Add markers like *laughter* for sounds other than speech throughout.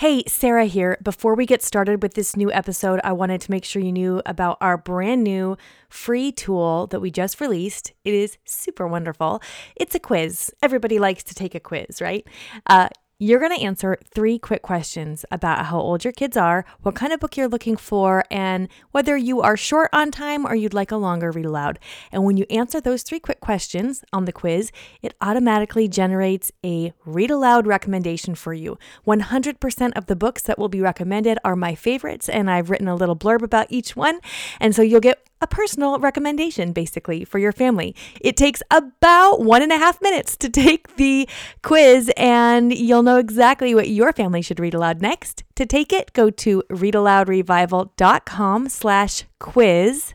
Hey, Sarah here. Before we get started with this new episode, I wanted to make sure you knew about our brand new free tool that we just released. It is super wonderful. It's a quiz. Everybody likes to take a quiz, right? Uh, you're going to answer three quick questions about how old your kids are, what kind of book you're looking for, and whether you are short on time or you'd like a longer read aloud. And when you answer those three quick questions on the quiz, it automatically generates a read aloud recommendation for you. 100% of the books that will be recommended are my favorites, and I've written a little blurb about each one. And so you'll get a personal recommendation basically for your family. It takes about one and a half minutes to *laughs* take the quiz, and you'll know exactly what your family should read aloud next. To take it, go to readaloudrevival.com slash quiz,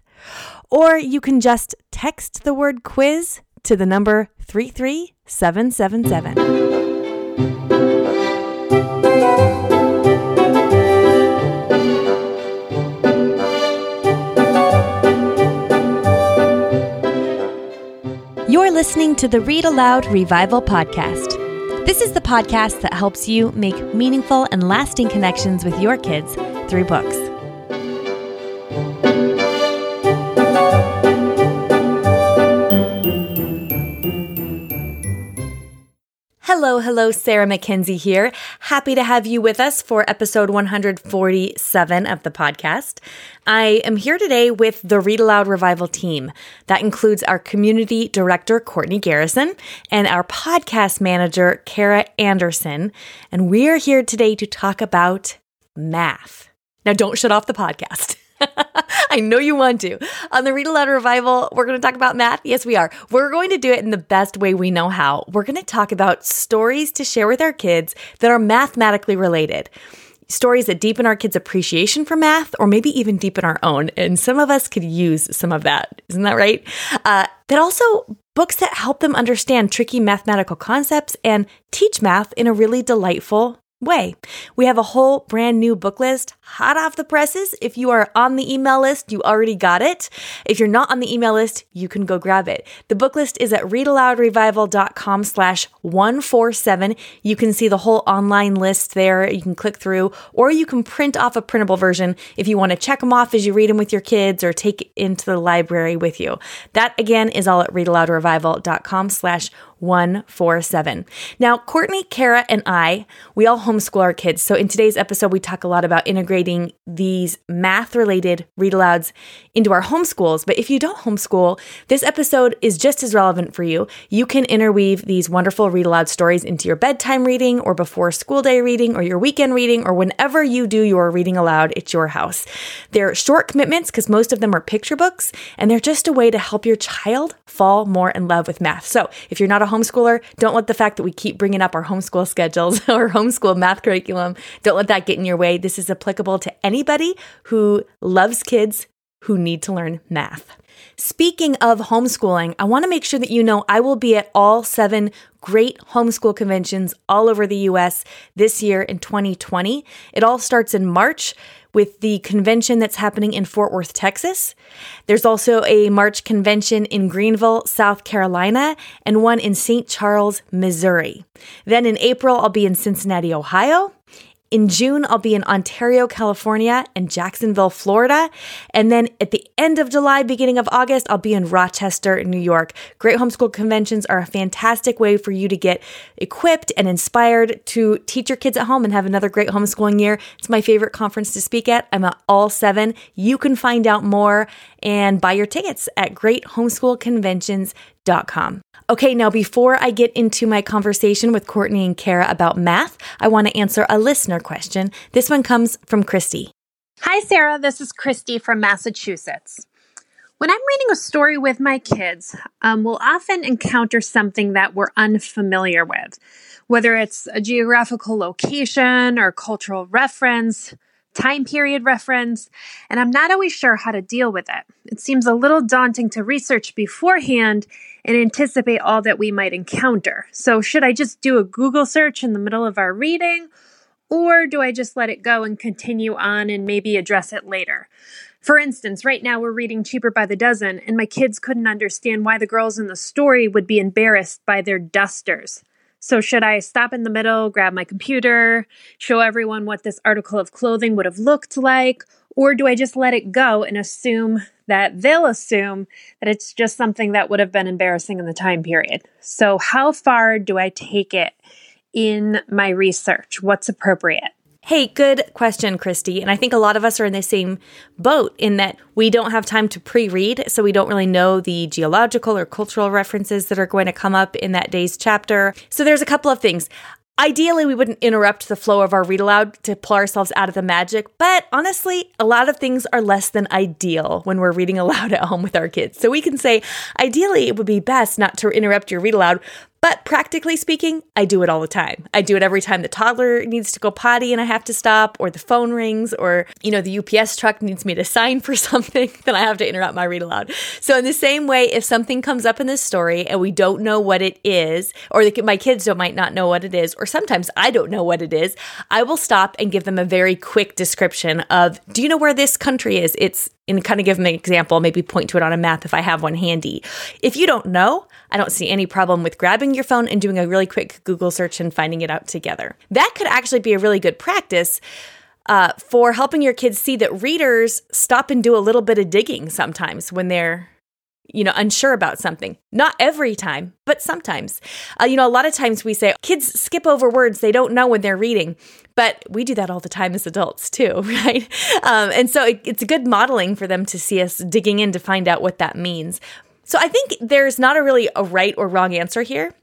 or you can just text the word quiz to the number 33777. Listening to the Read Aloud Revival Podcast. This is the podcast that helps you make meaningful and lasting connections with your kids through books. Hello, hello, Sarah Mackenzie here. Happy to have you with us for episode 147 of the podcast. I am here today with the Read Aloud Revival team. That includes our community director, Courtney Garrison, and our podcast manager, Kara Anderson. And we are here today to talk about math. Now, don't shut off the podcast. *laughs* *laughs* I know you want to. On the Read Aloud Revival, we're going to talk about math. Yes, we are. We're going to do it in the best way we know how. We're going to talk about stories to share with our kids that are mathematically related. Stories that deepen our kids' appreciation for math, or maybe even deepen our own. And some of us could use some of that. Isn't that right? Uh, that also books that help them understand tricky mathematical concepts and teach math in a really delightful way. We have a whole brand new book list hot off the presses. If you are on the email list, you already got it. If you're not on the email list, you can go grab it. The book list is at readaloudrevival.com slash 147. You can see the whole online list there. You can click through, or you can print off a printable version if you want to check them off as you read them with your kids or take it into the library with you. That again is all at readaloudrevival.com slash 147. Now, Courtney, Kara, and I, we all homeschool our kids. So in today's episode, we talk a lot about integrating these math related read alouds into our homeschools. But if you don't homeschool, this episode is just as relevant for you. You can interweave these wonderful read aloud stories into your bedtime reading or before school day reading or your weekend reading or whenever you do your reading aloud at your house. They're short commitments because most of them are picture books and they're just a way to help your child fall more in love with math. So if you're not a homeschooler, don't let the fact that we keep bringing up our homeschool schedules *laughs* or homeschool math curriculum, don't let that get in your way. This is applicable to anybody who loves kids who need to learn math. Speaking of homeschooling, I want to make sure that you know I will be at all seven great homeschool conventions all over the US this year in 2020. It all starts in March with the convention that's happening in Fort Worth, Texas. There's also a March convention in Greenville, South Carolina, and one in St. Charles, Missouri. Then in April, I'll be in Cincinnati, Ohio. In June, I'll be in Ontario, California, and Jacksonville, Florida. And then at the end of July, beginning of August, I'll be in Rochester, New York. Great homeschool conventions are a fantastic way for you to get equipped and inspired to teach your kids at home and have another great homeschooling year. It's my favorite conference to speak at. I'm at all seven. You can find out more and buy your tickets at greathomeschoolconventions.com. Okay, now before I get into my conversation with Courtney and Kara about math, I want to answer a listener question. This one comes from Christy. Hi, Sarah. This is Christy from Massachusetts. When I'm reading a story with my kids, um, we'll often encounter something that we're unfamiliar with, whether it's a geographical location or cultural reference, time period reference, and I'm not always sure how to deal with it. It seems a little daunting to research beforehand and anticipate all that we might encounter. So, should I just do a Google search in the middle of our reading, or do I just let it go and continue on and maybe address it later? For instance, right now we're reading Cheaper by the Dozen, and my kids couldn't understand why the girls in the story would be embarrassed by their dusters. So, should I stop in the middle, grab my computer, show everyone what this article of clothing would have looked like? Or do I just let it go and assume that they'll assume that it's just something that would have been embarrassing in the time period? So, how far do I take it in my research? What's appropriate? Hey, good question, Christy. And I think a lot of us are in the same boat in that we don't have time to pre read, so we don't really know the geological or cultural references that are going to come up in that day's chapter. So there's a couple of things. Ideally, we wouldn't interrupt the flow of our read aloud to pull ourselves out of the magic, but honestly, a lot of things are less than ideal when we're reading aloud *laughs* at home with our kids. So we can say, ideally, it would be best not to interrupt your read aloud, but practically speaking, I do it all the time. I do it every time the toddler needs to go potty and I have to stop, or the phone rings, or, you know, the UPS truck needs me to sign for *laughs* something, then I have to interrupt my read aloud. So, in the same way, if something comes up in this story and we don't know what it is, or the, my kids don't, might not know what it is, or sometimes I don't know what it is, I will stop and give them a very quick description of, do you know where this country is? It's and kind of give them an example, maybe point to it on a map if I have one handy. If you don't know, I don't see any problem with grabbing your phone and doing a really quick Google search and finding it out together. That could actually be a really good practice. Uh, for helping your kids see that readers stop and do a little bit of digging sometimes when they're you know, unsure about something. Not every time, but sometimes. Uh, you know, a lot of times we say kids skip over words they don't know when they're reading, but we do that all the time as adults too, *laughs* right? Um, and so it, it's a good modeling for them to see us digging in to find out what that means. So I think there's not a really a right or wrong answer here.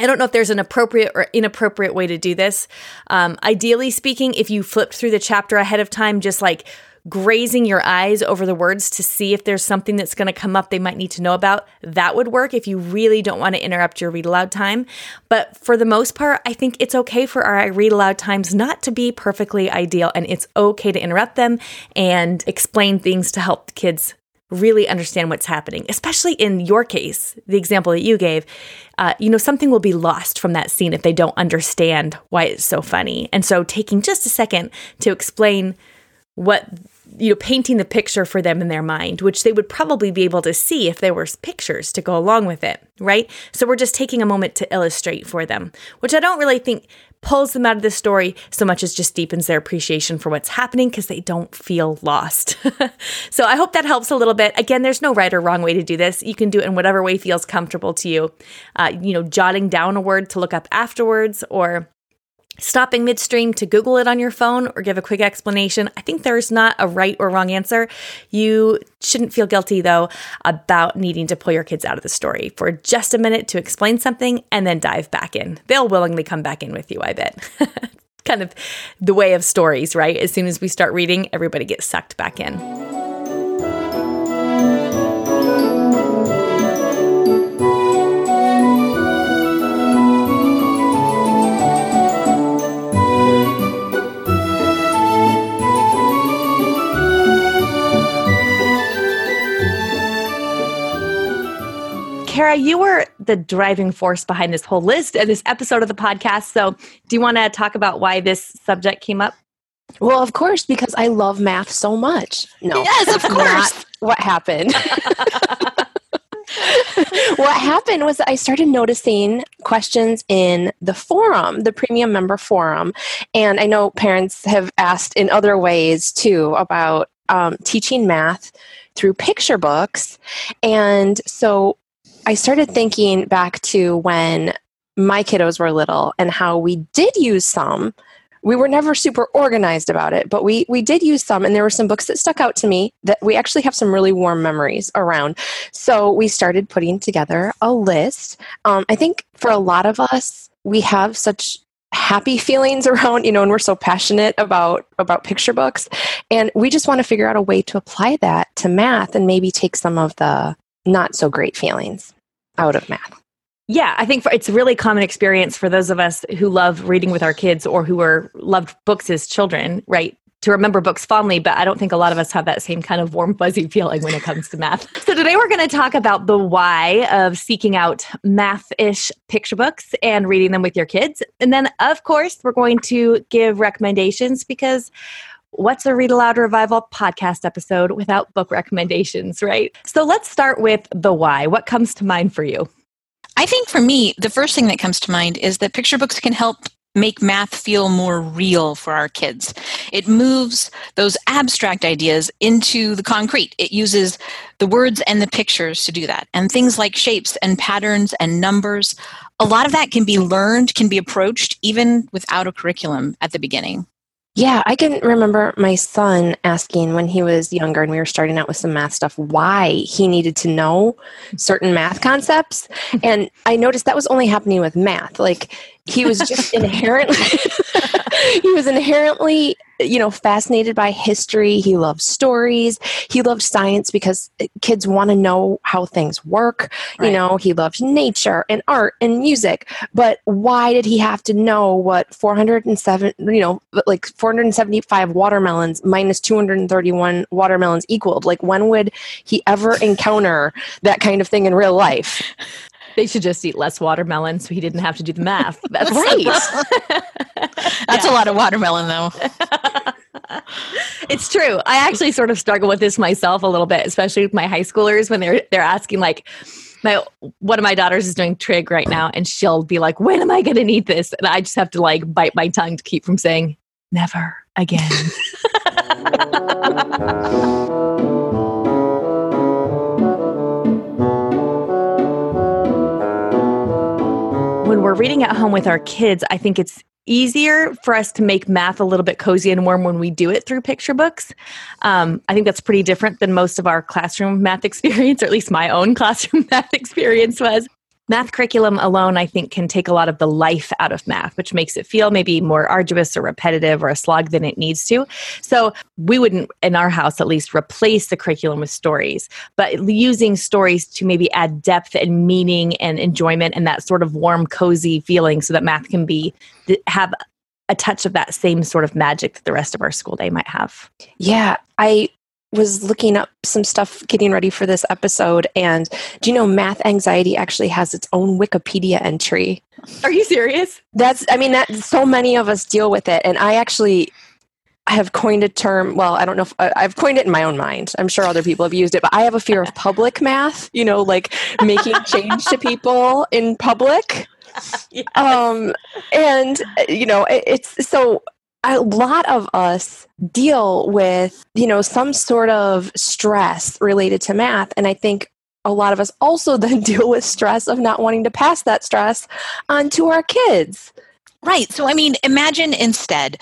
I don't know if there's an appropriate or inappropriate way to do this. Um, ideally speaking, if you flipped through the chapter ahead of time, just like grazing your eyes over the words to see if there's something that's going to come up they might need to know about, that would work if you really don't want to interrupt your read aloud time. But for the most part, I think it's okay for our read aloud times not to be perfectly ideal, and it's okay to interrupt them and explain things to help kids really understand what's happening, especially in your case, the example that you gave. Uh, you know, something will be lost from that scene if they don't understand why it's so funny. And so, taking just a second to explain what you know painting the picture for them in their mind which they would probably be able to see if there were pictures to go along with it right? So we're just taking a moment to illustrate for them which i don't really think pulls them out of the story so much as just deepens their appreciation for what's happening because they don't feel lost. *laughs* So i hope that helps a little bit. Again there's no right or wrong way to do this. You can do it in whatever way feels comfortable to you. Uh, you know jotting down a word to look up afterwards or stopping midstream to Google it on your phone or give a quick explanation. I think there's not a right or wrong answer. You shouldn't feel guilty, though, about needing to pull your kids out of the story for just a minute to explain something and then dive back in. They'll willingly come back in with you, I bet. *laughs* kind of the way of stories, right? As soon as we start reading, everybody gets sucked back in. Kara, you were the driving force behind this whole list and this episode of the podcast. So, do you want to talk about why this subject came up? Well, of course, because I love math so much. No, yes, of *laughs* course. what happened? *laughs* what happened was I started noticing questions in the forum, the premium member forum. And I know parents have asked in other ways too about um, teaching math through picture books. And so I started thinking back to when my kiddos were little and how we did use some. We were never super organized about it, but we we did use some and there were some books that stuck out to me that we actually have some really warm memories around. So we started putting together a list. Um, I think for a lot of us, we have such happy feelings *laughs* around you know and we're so passionate about about picture books and we just want to figure out a way to apply that to math and maybe take some of the not so great feelings out of math. Yeah, I think for, it's a really common experience for those of us who love reading with our kids or who are loved books as children, right? To remember books fondly, but I don't think a lot of us have that same kind of warm, fuzzy feeling when it comes to math. *laughs* So, today we're going to talk about the why of seeking out math ish picture books and reading them with your kids. And then, of course, we're going to give recommendations because What's a Read Aloud Revival podcast episode without book recommendations, right? So let's start with the why. What comes to mind for you? I think for me, the first thing that comes to mind is that picture books can help make math feel more real for our kids. It moves those abstract ideas into the concrete. It uses the words and the pictures to do that. And things like shapes and patterns and numbers, a lot of that can be learned, can be approached even without a curriculum at the beginning. Yeah, I can remember my son asking when he was younger and we were starting out with some math stuff why he needed to know certain math concepts. *laughs* And I noticed that was only happening with math. Like he was just *laughs* inherently *laughs* he was inherently you know fascinated by history. He loved stories. He loved science because uh, kids want to know how things work. Right. you know he loved nature and art and music. But why did he have to know what 407 you know like 475 watermelons minus 231 watermelons equaled? Like when would he ever encounter that kind of thing in real life they should just eat less watermelon so he didn't have to do the math. *laughs* That's right. *laughs* That's yeah. a lot of watermelon, though. *laughs* it's true. I actually sort of struggle with this myself a little bit, especially with my high schoolers when they're they're asking like my one of my daughters is doing trig right now and she'll be like, When am I gonna need this? And I just have to like bite my tongue to keep from saying never again. When we're reading at home with our kids, I think it's easier for us to make math a little bit cozy and warm when we do it through picture books. Um, I think that's pretty different than most of our classroom math *laughs* experience, or at least my own *laughs* classroom math experience was math curriculum alone, I think, can take a lot of the life out of math, which makes it feel maybe more arduous or repetitive or a slog than it needs to. So we wouldn't, in our house at least, replace the curriculum with stories, but using stories to maybe add depth and meaning and enjoyment and that sort of warm, cozy feeling so that math can be have a touch of that same sort of magic that the rest of our school day might have. Yeah, I was looking up some stuff getting ready for this episode and do you know math anxiety actually has its own wikipedia entry are you serious that's i mean that so many of us deal with it and i actually I have coined a term. Well, I don't know if I've coined it in my own mind. I'm sure other people have used it, but I have a fear of public math, you know, like making change to people in public. *laughs* Yes. Um, and, you know, it, it's so a lot of us deal with, you know, some sort of stress related to math. And I think a lot of us also *laughs* then deal with stress of not wanting to pass that stress on to our kids. Right. So, I mean, imagine instead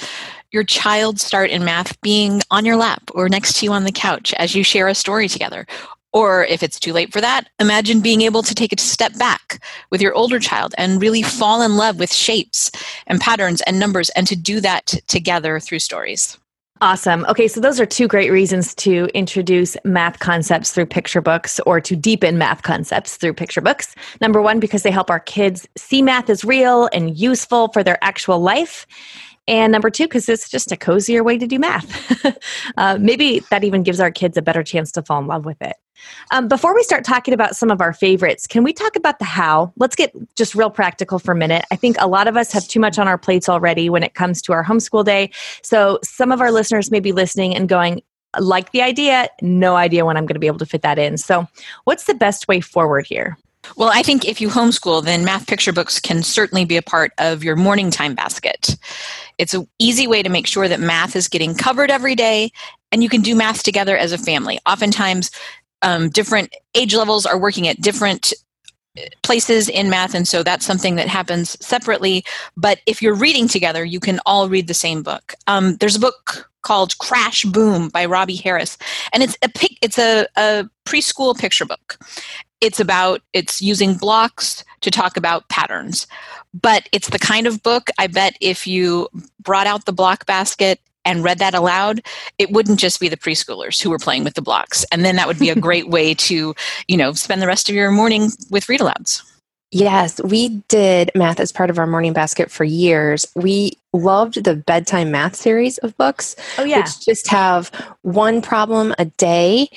your child start in math being on your lap or next to you on the couch as you share a story together. Or if it's too late for that, imagine being able to take a step back with your older child and really fall in love with shapes and patterns and numbers and to do that together through stories. Awesome. Okay, so those are two great reasons to introduce math concepts through picture books or to deepen math concepts through picture books. Number one, because they help our kids see math as real and useful for their actual life. And number two, because it's just a cozier way to do math. *laughs* uh, maybe that even gives our kids a better chance to fall in love with it. Um, before we start talking about some of our favorites, can we talk about the how? Let's get just real practical for a minute. I think a lot of us have too much on our plates already when it comes to our homeschool day. So some of our listeners may be listening and going, like the idea, no idea when I'm going to be able to fit that in. So, what's the best way forward here? Well, I think if you homeschool, then math picture books can certainly be a part of your morning time basket. It's an easy way to make sure that math is getting covered every day and you can do math together as a family. Oftentimes, um, different age levels are working at different places in math and so that's something that happens separately but if you're reading together you can all read the same book um, there's a book called crash boom by robie harris and it's a pic- it's a, a preschool picture book it's about it's using blocks to talk about patterns but it's the kind of book i bet if you brought out the block basket and read that aloud it wouldn't just be the preschoolers who were playing with the blocks and then that would be a *laughs* great way to you know spend the rest of your morning with read alouds Yes, we did math as part of our morning basket for years. We loved the bedtime math series of books, oh, yeah. which just have one problem a day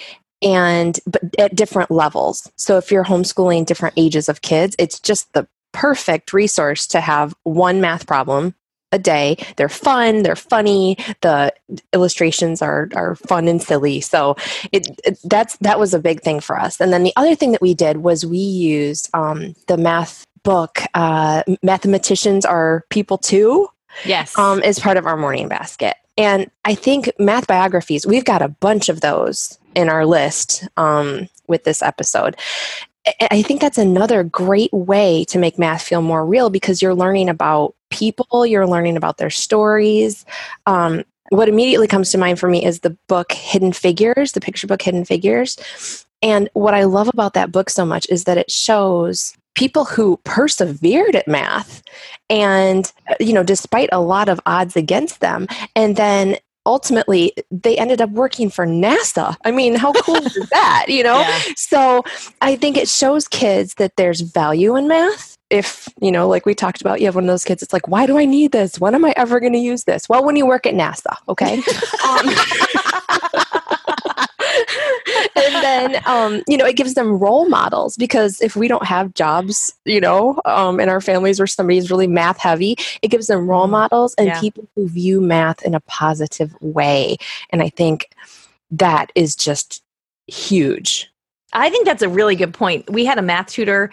and but at different levels. So if you're homeschooling different ages of kids, it's just the perfect resource to have one math problem a day. They're fun, they're funny, the illustrations are are fun and silly. So it, it that's that was a big thing for us. And then the other thing that we did was we used um, the math book uh, mathematicians are people too yes um, as part of our morning basket and i think math biographies we've got a bunch of those in our list um, with this episode I think that's another great way to make math feel more real because you're learning about people, you're learning about their stories. Um, what immediately comes to mind for me is the book Hidden Figures, the picture book Hidden Figures. And what I love about that book so much is that it shows people who persevered at math and you know despite a lot of odds against them and then ultimately they ended up working for NASA. I mean, how *laughs* cool is that, you know? Yeah. So I think it shows kids that there's value in math. If, you know, like we talked about, you have one of those kids, it's like, why do I need this? When am I ever going to use this? Well, when you work at NASA, okay? *laughs* um, *laughs* and then um, you know it gives them role models because if we don't have jobs you know um, in our families where somebody's really math heavy it gives them role mm-hmm. models and yeah. people who view math in a positive way. And i think that is just huge. I think that's a really good point. We had a math tutor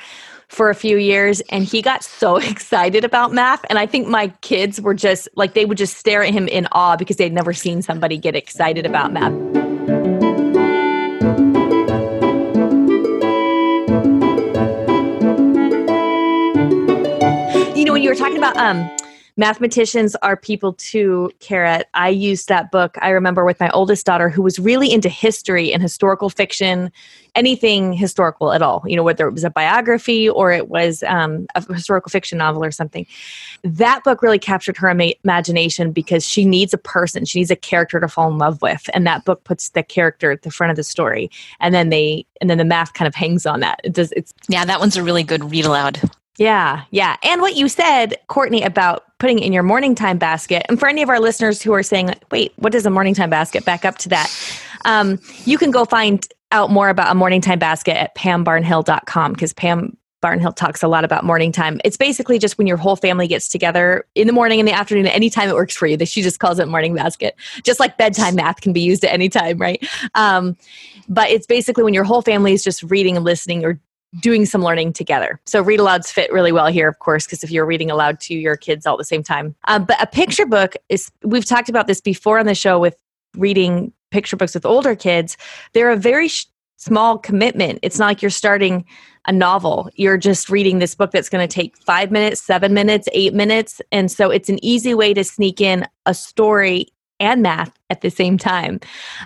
for a few years and he got so *laughs* excited about math. And i think my kids were just like they would just stare at him in awe because they'd never seen somebody get excited about math you know, when you were talking about um, mathematicians are people too, Kara, I used that book, I remember, with my oldest daughter who was really into history and historical fiction, anything historical at all, you know, whether it was a biography or it was um, a historical fiction novel or something. That book really captured her ima- imagination because she needs a person, she needs a character to fall in love with. And that book puts the character at the front of the story. And then they, and then the math kind of hangs on that. It does, it's, yeah, that one's a really good read aloud. Yeah, yeah. And what you said, Courtney, about putting it in your morning time basket. And for any of our listeners who are saying, wait, what is a morning time basket? Back up to that. Um, you can go find out more about a morning time basket at pambarnhill.com because Pam Barnhill talks a lot about morning time. It's basically just when your whole family gets together in the morning, in the afternoon, anytime it works for you. That she just calls it morning basket. Just like bedtime math can be used at any time, right? Um, but it's basically when your whole family is just reading and listening or doing some learning together. So read alouds fit really well here, of course, because if you're reading aloud to your kids all at the same time. Um, but a picture book is, we've talked about this before on the show with reading picture books with older kids. They're a very sh- small commitment. It's not like you're starting a novel. You're just reading this book that's going to take five minutes, seven minutes, eight minutes. And so it's an easy way to sneak in a story and math at the same time.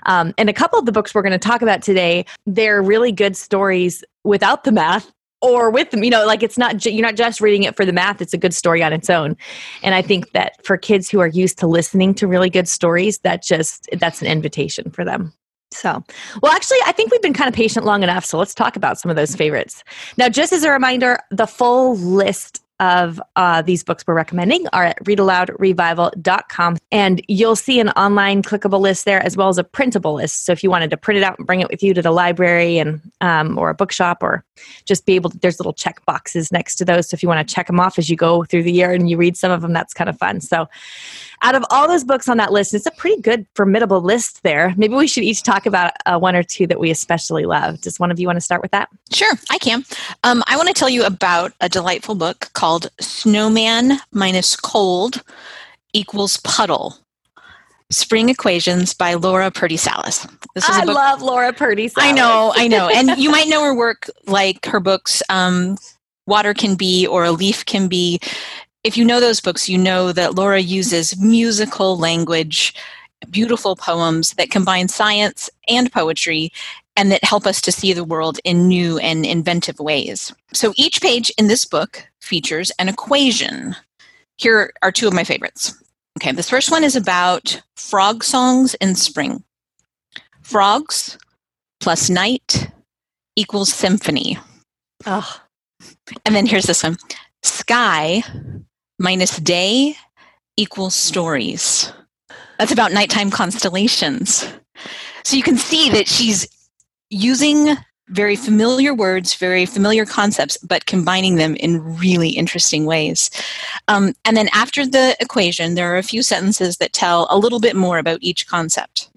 Um, and a couple of the books we're going to talk about today, they're really good stories without the math or with them you know like it's not you're not just reading it for the math it's a good story on its own. And i think that for kids who are used to listening to really good stories that just that's an invitation for them. So well actually i think we've been kind of patient long enough so let's talk about some of those favorites. Now just as a reminder the full list of uh, these books we're recommending are at readaloudrevival.com. And you'll see an online clickable list there as well as a printable list. So if you wanted to print it out and bring it with you to the library and um, or a bookshop or just be able to, there's little check boxes next to those. So if you want to check them off as you go through the year and you read some of them, that's kind of fun. So out of all those books on that list, it's a pretty good, formidable list there. Maybe we should each talk about uh, one or two that we especially love. Does one of you want to start with that? Sure, I can. Um, I want to tell you about a delightful book called Snowman minus Cold equals Puddle. Spring Equations by Laura Purdy Salas. This is I book- love Laura Purdy Salas. I know, I know. And you might know her work like her books, um, Water Can Be or A Leaf Can Be if you know those books, you know that Laura uses musical language, beautiful poems that combine science and poetry and that help us to see the world in new and inventive ways. So each page in this book features an equation. Here are two of my favorites. Okay, this first one is about frog songs in spring. Frogs plus night equals symphony. Oh. And then here's this one sky minus day equals stories. That's about nighttime constellations. So you can see that she's using very familiar words, very familiar concepts, but combining them in really interesting ways. Um, and then after the equation, there are a few sentences that tell a little bit more about each concept.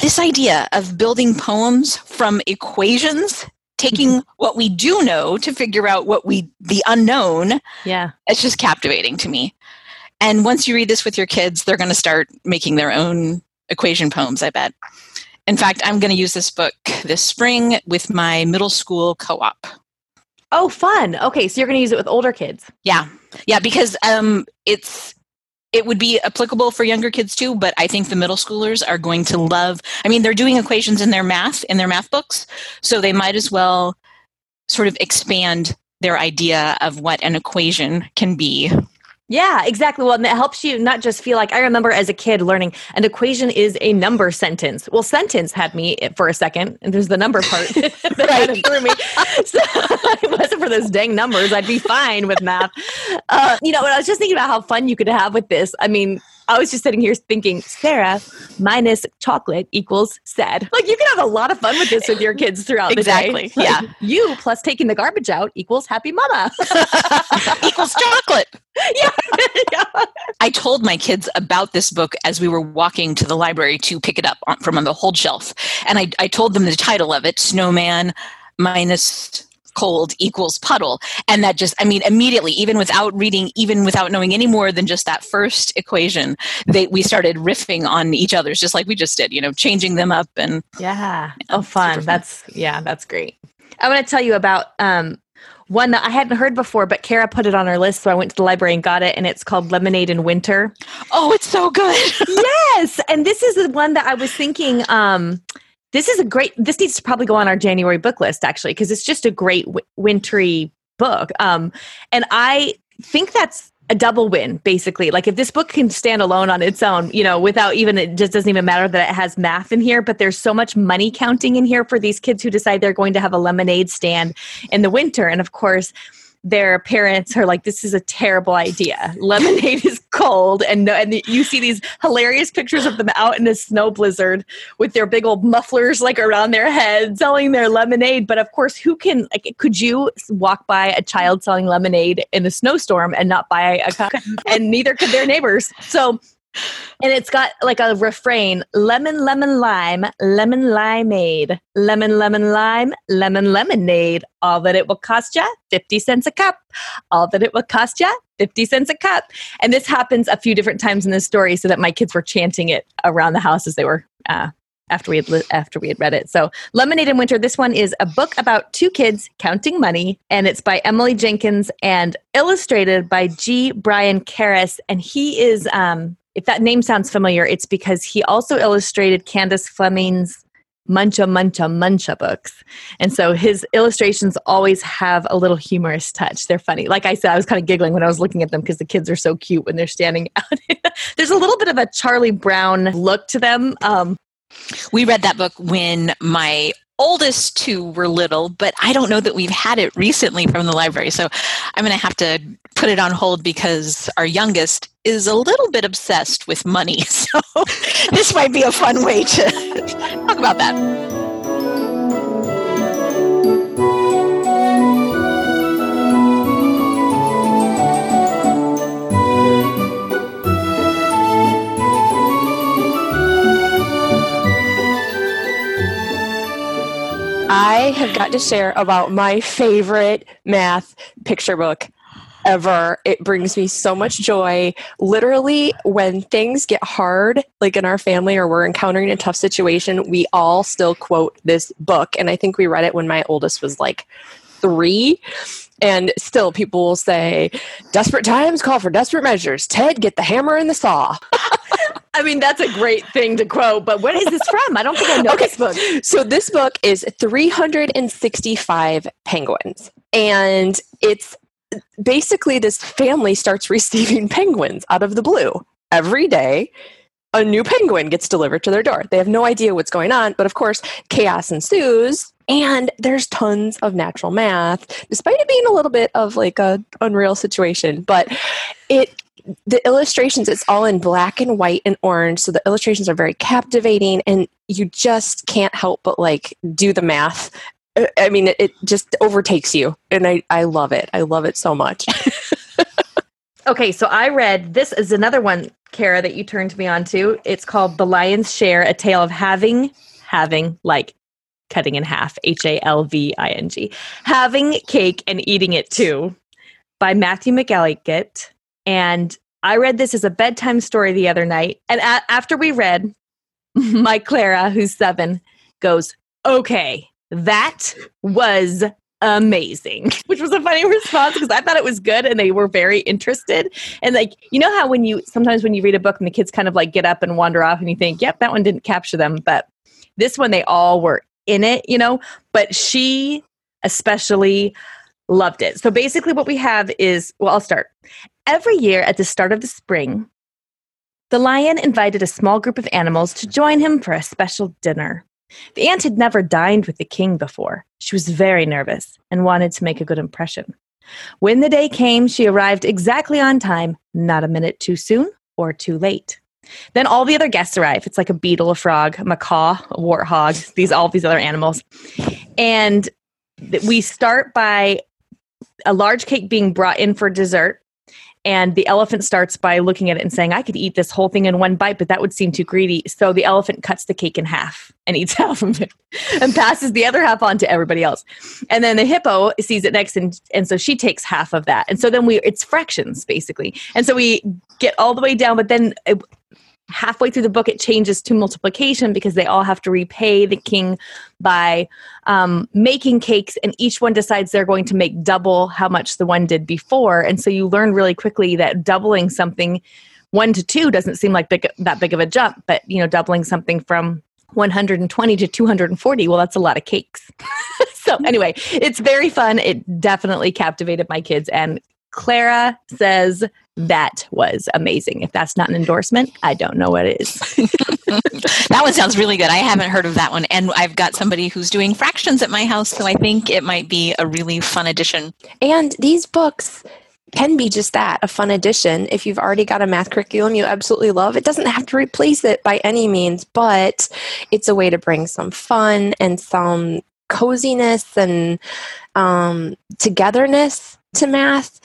This idea of building poems from equations taking *laughs* what we do know to figure out what we the unknown yeah. it's just captivating to me. And once you read this with your kids they're going to start making their own equation poems i bet. In fact i'm going to use this book this spring with my middle school co-op. Oh fun. Okay so you're going to use it with older kids. Yeah. Yeah because um it's it would be applicable for younger kids too but i think the middle schoolers are going to love i mean they're doing equations in their math in their math books so they might as well sort of expand their idea of what an equation can be yeah, exactly. Well, and it helps you not just feel like I remember as a kid learning an equation is a number sentence. Well, sentence had me for a second, and there's the number part *laughs* that right. threw me. *laughs* So if it wasn't for those dang numbers, I'd be fine with math. Uh, you know, I was just thinking about how fun you could have with this. I mean, I was just sitting here thinking, Sarah minus chocolate equals sad. Like you can have a lot of fun with this with your kids throughout exactly. the day. Exactly. Yeah. You plus taking the garbage out equals happy mama. *laughs* equals chocolate. *laughs* Yeah. yeah. I told my kids about this book as we were walking to the library to pick it up from on the hold shelf. And I, I told them the title of it, Snowman minus cold equals puddle and that just i mean immediately even without reading even without knowing any more than just that first equation they we started riffing on each other's just like we just did you know changing them up and yeah, yeah oh fun. fun that's yeah that's great i want to tell you about um one that I hadn't heard before, but Kara put it on her list, so I went to the library and got it, and it's called Lemonade in Winter. Oh, it's so good! *laughs* yes, and this is the one that I was thinking. Um, this is a great this needs to probably go on our january book list actually because it's just a great w- wintry book. Um and i think that's a double win basically. Like if this book can stand alone on its own you know without even it just doesn't even matter that it has math in here but there's so much money counting in here for these kids who decide they're going to have a lemonade stand in the winter. And of course their parents are like, "This is a terrible idea. Lemonade is cold," and and you see these hilarious pictures of them out in a snow blizzard with their big old mufflers like around their heads, selling their lemonade. But of course, who can? Like, could you walk by a child selling lemonade in a snowstorm and not buy a cup? and neither could their neighbors. So and it's got like a refrain lemon lemon lime lemon limeade lemon lemon lime lemon lemonade all that it will cost you 50 cents a cup all that it will cost you 50 cents a cup and this happens a few different times in the story so that my kids were chanting it around the house as they were uh, after we had li- after we had read it. So, Lemonade in Winter. This one is a book about two kids counting money, and it's by Emily Jenkins and illustrated by G. Brian Karras. And he is um, if that name sounds familiar, it's because he also illustrated Candace Fleming's Muncha Muncha Muncha books. And so his illustrations always have a little humorous touch. They're funny. Like I said, I was kind of giggling when I was looking at them because the kids are so cute when they're standing *laughs* out. There's a little bit of a Charlie Brown look to them. Um, we read that book when my oldest two were little, but I don't know that we've had it recently from the library. So I'm going to have to put it on hold because our youngest is a little bit obsessed with money. *laughs* So this might be a fun way to *laughs* talk about that. I have got to share about my favorite math picture book ever. It brings me so much joy. Literally, when things get hard, like in our family or we're encountering a tough situation, we all still quote this book. And I think we read it when my oldest was like three. And still, people will say, Desperate times call for desperate measures. Ted, get the hammer and the saw. *laughs* I mean, that's a great thing to quote, but what is this from? I don't think I know okay. this book. So, this book is 365 penguins, and it's basically this family starts *laughs* receiving penguins out of the blue every day. A new penguin gets delivered to their door. They have no idea what's going on, but of course, chaos ensues and there's tons of natural math despite it being a little bit of like a unreal situation but it the illustrations it's all in black and white and orange so the illustrations are very captivating and you just can't help but like do the math uh, i mean it, just overtakes you and i i love it i love it so much *laughs* Okay, so I read this is another one, Kara, that you turned me on to. It's called The Lion's Share, a tale of having, having, like cutting in half, H A L V I N G, having cake and eating it too, by Matthew McElligott. And I read this as a bedtime story the other night. And a- after we read, *laughs* my Clara, who's seven, goes, Okay, that was amazing, *laughs* which was a funny response because I thought it was good and they were very interested. And like, you know how when you sometimes when you read a book and the kids kind of like get up and wander off and you think, yep, that one didn't capture them. But this one, they all were in it, you know, but she especially loved it. So basically, what we have is well, I'll start. Every year at the start of the spring, the lion invited a small group of animals to join him for a special dinner. The ant had never dined with the king before. She was very nervous and wanted to make a good impression. When the day came, she arrived exactly on time, not a minute too soon or too late. Then all the other guests arrive. It's like a beetle, a frog, a macaw, a warthog, these all these other animals. And we start by a large cake being brought in for dessert. And the elephant starts by looking at it and saying, I could eat this whole thing in one bite, but that would seem too greedy. So the elephant cuts the cake in half and eats *laughs* half of it and passes the other half on to everybody else. And then the hippo sees it next and, and so she takes half of that. And so then we, it's fractions basically. And so we get all the way down, but then it, halfway through the book it changes to multiplication because they all have to repay the king by um, making cakes and each one decides they're going to make double how much the one did before. And so you learn really quickly that doubling something one to two doesn't seem like big, that big of a jump but you know doubling something from 120 to 240 well that's a lot of cakes. *laughs* So anyway it's very fun. It definitely captivated my kids. And clara says that was amazing. If that's not an endorsement, I don't know what is. *laughs* that one sounds really good. I haven't heard of that one. And I've got somebody who's doing fractions at my house, so I think it might be a really fun addition. And these books can be just that a fun addition. If you've already got a math curriculum you absolutely love, it doesn't have to replace it by any means, but it's a way to bring some fun and some coziness and um, togetherness to math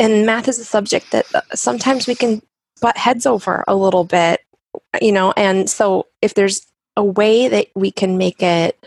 and math is a subject that uh, sometimes we can butt heads over a little bit, you know, and so if there's a way that we can make it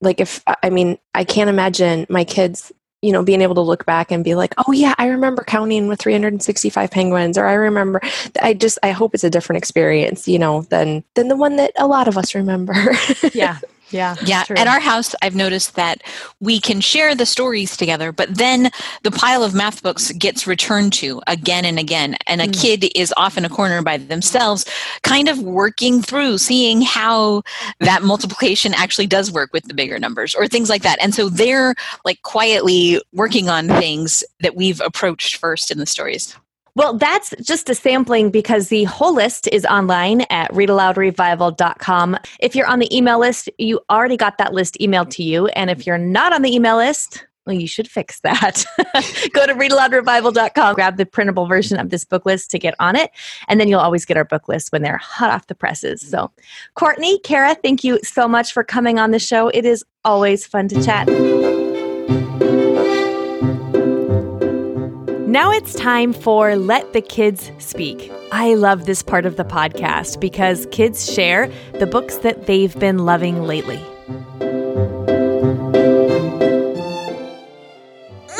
like if I mean, I can't imagine my kids you know being able to look back and be like oh yeah i remember counting with 365 penguins or i remember i just i hope it's a different experience you know than than the one that a lot of us remember. *laughs* Yeah yeah. Yeah. True. At our house, I've noticed that we can share the stories together, but then the pile of math books gets returned to again and again. And a mm. kid is off in a corner by themselves, kind of working through, seeing how that multiplication actually does work with the bigger numbers or things like that. And so they're like quietly working on things that we've approached first in the stories. Well, that's just a sampling because the whole list is online at readaloudrevival.com. If you're on the email list, you already got that list emailed to you. And if you're not on the email list, well, you should fix that. *laughs* Go to readaloudrevival.com, grab the printable version of this book list to get on it, and then you'll always get our book list when they're hot off the presses. So, Courtney, Kara, thank you so much for coming on the show. It is always fun to chat. Now it's time for Let the Kids Speak. I love this part of the podcast because kids share the books that they've been loving lately.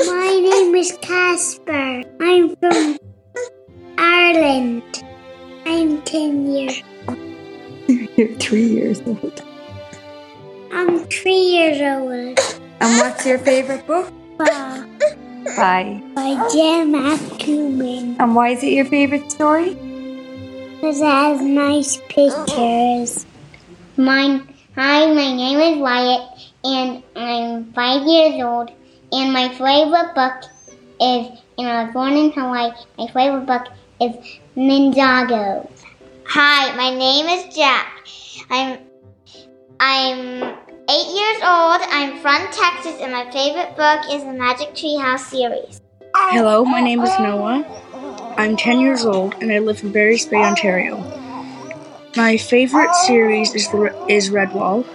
My name is Casper. I'm from Ireland. I'm 10 years old. *laughs* You're three years old. I'm three years old. And what's your favorite book? Wow. By? By Jem Acumen. And why is it your favorite story? Because it has nice pictures. Mine, hi, my name is Wyatt, and I'm five years old. And my favorite book is, and I was born in Hawaii, my favorite book is Ninjago. Hi, my name is Jack. I'm I'm eight years old. I'm from Texas, and my favorite book is the Magic Tree House series. Hello, my name is Noah. I'm 10 years old and I live in Barry's Bay, Ontario. My favorite series is the, is Redwall.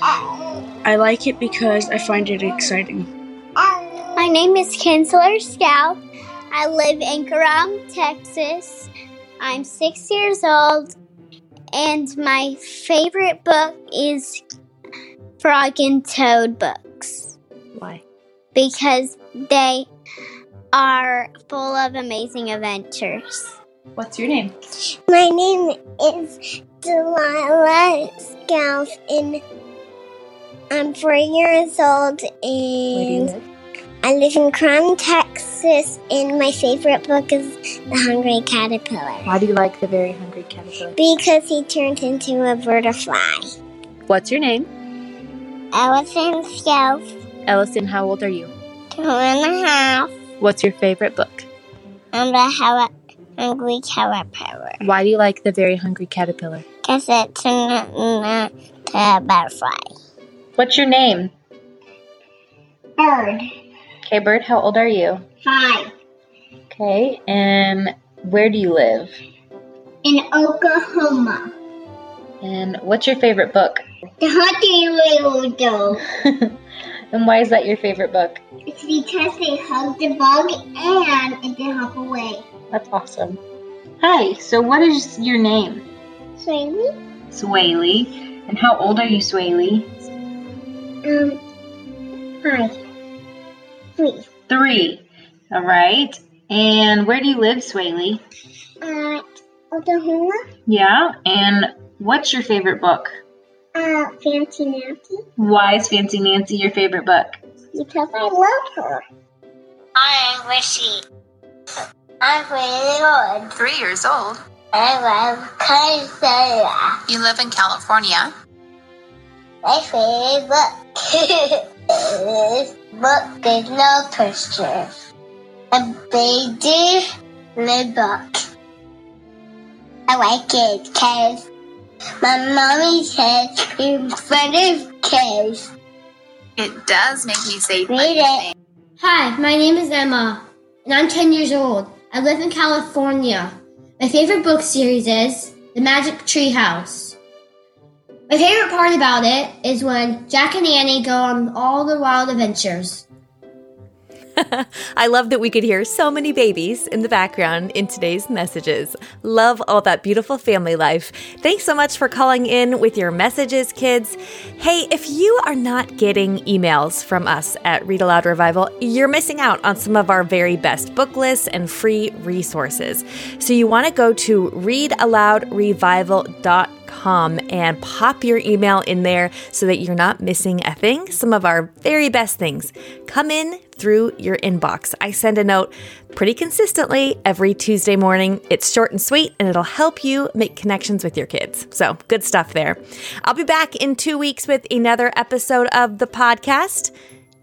I like it because I find it exciting. My name is Kinsler Scout. I live in Graham, Texas. I'm six years old, and my favorite book is Frog and Toad books Why? because they are full of amazing adventures. What's your name? My name is Delilah Scout, and I'm four years old, and I live in Crown, Texas, and my favorite book is The Hungry Caterpillar Why do you like the very hungry caterpillar? because he turned into a butterfly. What's your name? Elephant Scout, Ellison, how old are you? two and a half, What's your favorite book? and the Hella Hungry Caterpillar Why do you like the very hungry caterpillar? because it turned into a uh, butterfly. What's your name? Bird, Okay, Bird, how old are you? five, Okay, and where do you live? in Oklahoma. And what's your favorite book? The Little Dog. and why is that your favorite book? It's because they hug the bug and it didn't hop away. That's awesome. Hi, so what is your name? Swing Swaley. And how old are you, Swaley? Um, hi. Three. Three. All right. And where do you live, Swaley? At Oklahoma, Yeah. And what's your favorite book? Uh, Fancy Nancy, Why is Fancy Nancy your favorite book? because I love her. I'm Rishi. I'm really old. Three years old. I love California. You live in California. My favorite book *laughs* is Book is No Picture. A baby little book. I like it because my mommy says in front of kids. It does make me say Read it. Hi, my name is Emma, and I'm 10 years old. I live in California. My favorite book series is The Magic Tree House. My favorite part about it is when Jack and Annie go on all the wild adventures. *laughs* I love that we could hear so many babies in the background in today's messages. Love all that beautiful family life. Thanks so much for calling in with your messages, kids. Hey, if you are not getting emails from us at Read Aloud Revival, you're missing out on some of our very best book lists and free resources. So you want to go to readaloudrevival.com and pop your email in there so that you're not missing a thing. Some of our very best things come in through your inbox. I send a note pretty consistently every Tuesday morning. It's short and sweet and it'll help you make connections with your kids. So, good stuff there. I'll be back in two weeks with another episode of the podcast.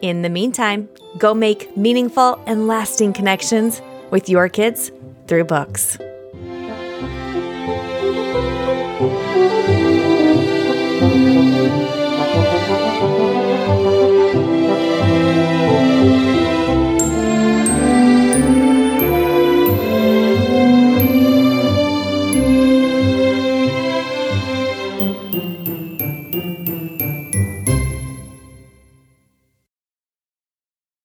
In the meantime, go make meaningful and lasting connections with your kids through books.